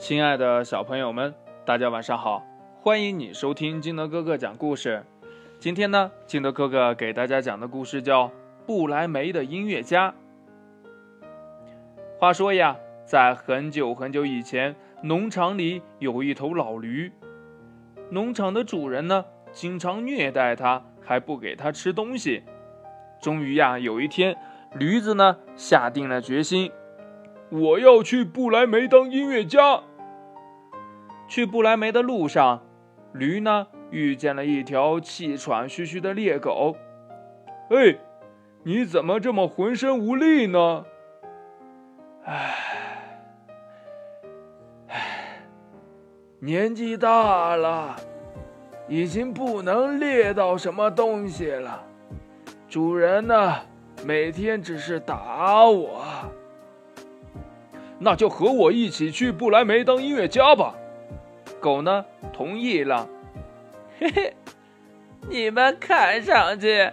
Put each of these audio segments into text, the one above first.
亲爱的小朋友们，大家晚上好！欢迎你收听金德哥哥讲故事。今天呢，金德哥哥给大家讲的故事叫《不来梅的音乐家》。话说呀，在很久很久以前，农场里有一头老驴，农场的主人呢，经常虐待它，还不给它吃东西。终于呀，有一天，驴子呢，下定了决心，我要去不来梅当音乐家。去不来梅的路上，驴呢遇见了一条气喘吁吁的猎狗。哎，你怎么这么浑身无力呢？唉，唉，年纪大了，已经不能猎到什么东西了。主人呢，每天只是打我。那就和我一起去不来梅当音乐家吧。狗呢？同意了。嘿嘿，你们看上去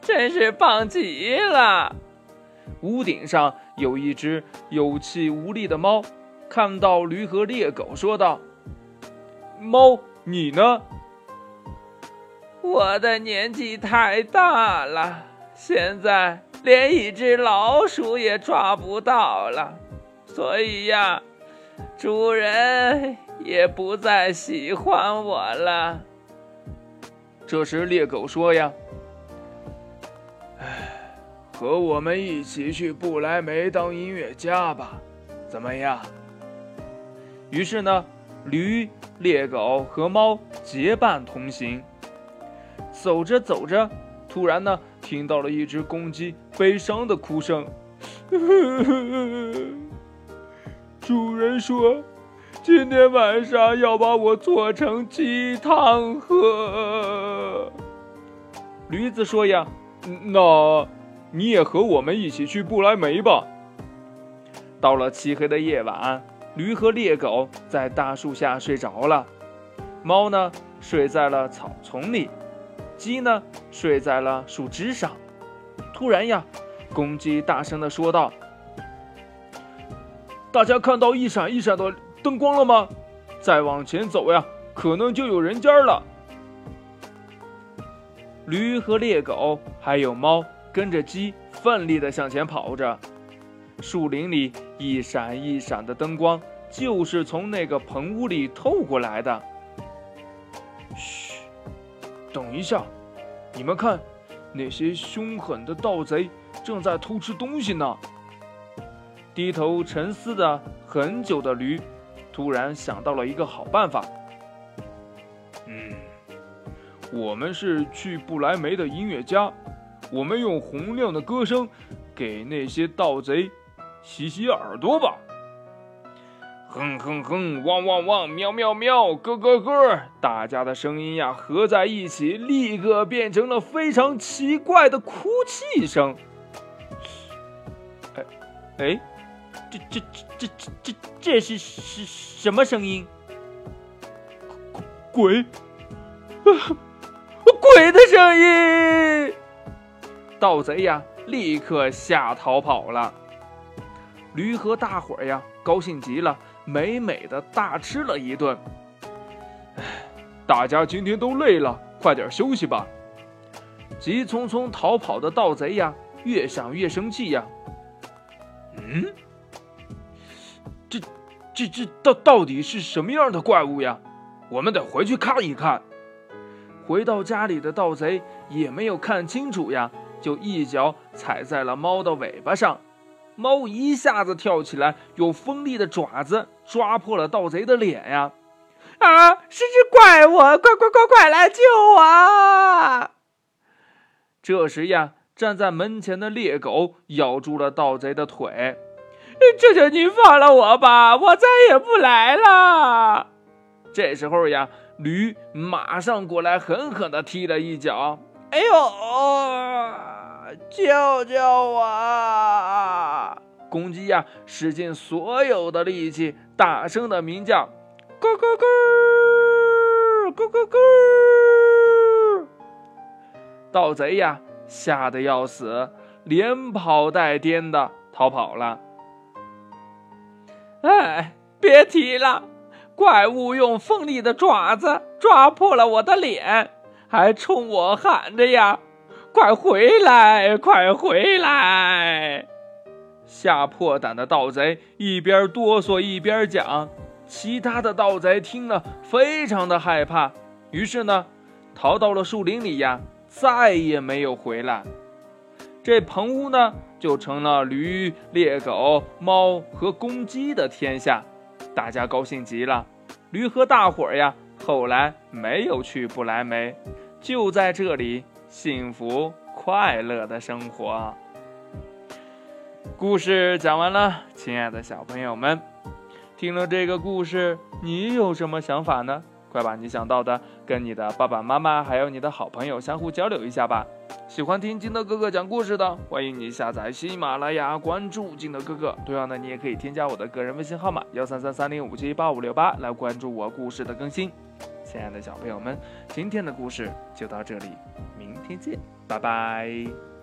真是棒极了。屋顶上有一只有气无力的猫，看到驴和猎狗，说道：“猫，你呢？”我的年纪太大了，现在连一只老鼠也抓不到了，所以呀，主人。也不再喜欢我了。这时，猎狗说：“呀，哎，和我们一起去不来梅当音乐家吧，怎么样？”于是呢，驴、猎狗和猫结伴同行。走着走着，突然呢，听到了一只公鸡悲伤的哭声。主人说。今天晚上要把我做成鸡汤喝。驴子说：“呀，那你也和我们一起去不来梅吧。”到了漆黑的夜晚，驴和猎狗在大树下睡着了，猫呢睡在了草丛里，鸡呢睡在了树枝上。突然呀，公鸡大声的说道：“大家看到一闪一闪的。”灯光了吗？再往前走呀，可能就有人家了。驴和猎狗还有猫跟着鸡奋力的向前跑着。树林里一闪一闪的灯光，就是从那个棚屋里透过来的。嘘，等一下，你们看，那些凶狠的盗贼正在偷吃东西呢。低头沉思的很久的驴。突然想到了一个好办法。嗯，我们是去不来梅的音乐家，我们用洪亮的歌声给那些盗贼洗洗耳朵吧。哼哼哼，汪汪汪，喵喵喵，咯咯咯，大家的声音呀合在一起，立刻变成了非常奇怪的哭泣声。哎，哎。这这这这这这是是什么声音？鬼！鬼的声音！盗贼呀，立刻吓逃跑了。驴和大伙儿呀，高兴极了，美美的大吃了一顿。唉，大家今天都累了，快点休息吧。急匆匆逃跑的盗贼呀，越想越生气呀。嗯？这，这到到底是什么样的怪物呀？我们得回去看一看。回到家里的盗贼也没有看清楚呀，就一脚踩在了猫的尾巴上，猫一下子跳起来，用锋利的爪子抓破了盗贼的脸呀！啊，是只怪物！快快快快来救我！这时呀，站在门前的猎狗咬住了盗贼的腿。求求你放了我吧，我再也不来了。这时候呀，驴马上过来，狠狠地踢了一脚。哎呦，救救我！公鸡呀，使尽所有的力气，大声的鸣叫：咕咕咕，咕咕咕！盗贼呀，吓得要死，连跑带颠的逃跑了。哎，别提了。怪物用锋利的爪子抓破了我的脸，还冲我喊着呀：“快回来，快回来！”吓破胆的盗贼一边哆嗦一边讲，其他的盗贼听了非常的害怕，于是呢，逃到了树林里呀，再也没有回来。这棚屋呢，就成了驴、猎狗、猫和公鸡的天下，大家高兴极了。驴和大伙儿呀，后来没有去不来梅，就在这里幸福快乐的生活。故事讲完了，亲爱的小朋友们，听了这个故事，你有什么想法呢？快把你想到的跟你的爸爸妈妈还有你的好朋友相互交流一下吧。喜欢听金德哥哥讲故事的，欢迎你下载喜马拉雅，关注金德哥哥。同样的，你也可以添加我的个人微信号码幺三三三零五七八五六八来关注我故事的更新。亲爱的小朋友们，今天的故事就到这里，明天见，拜拜。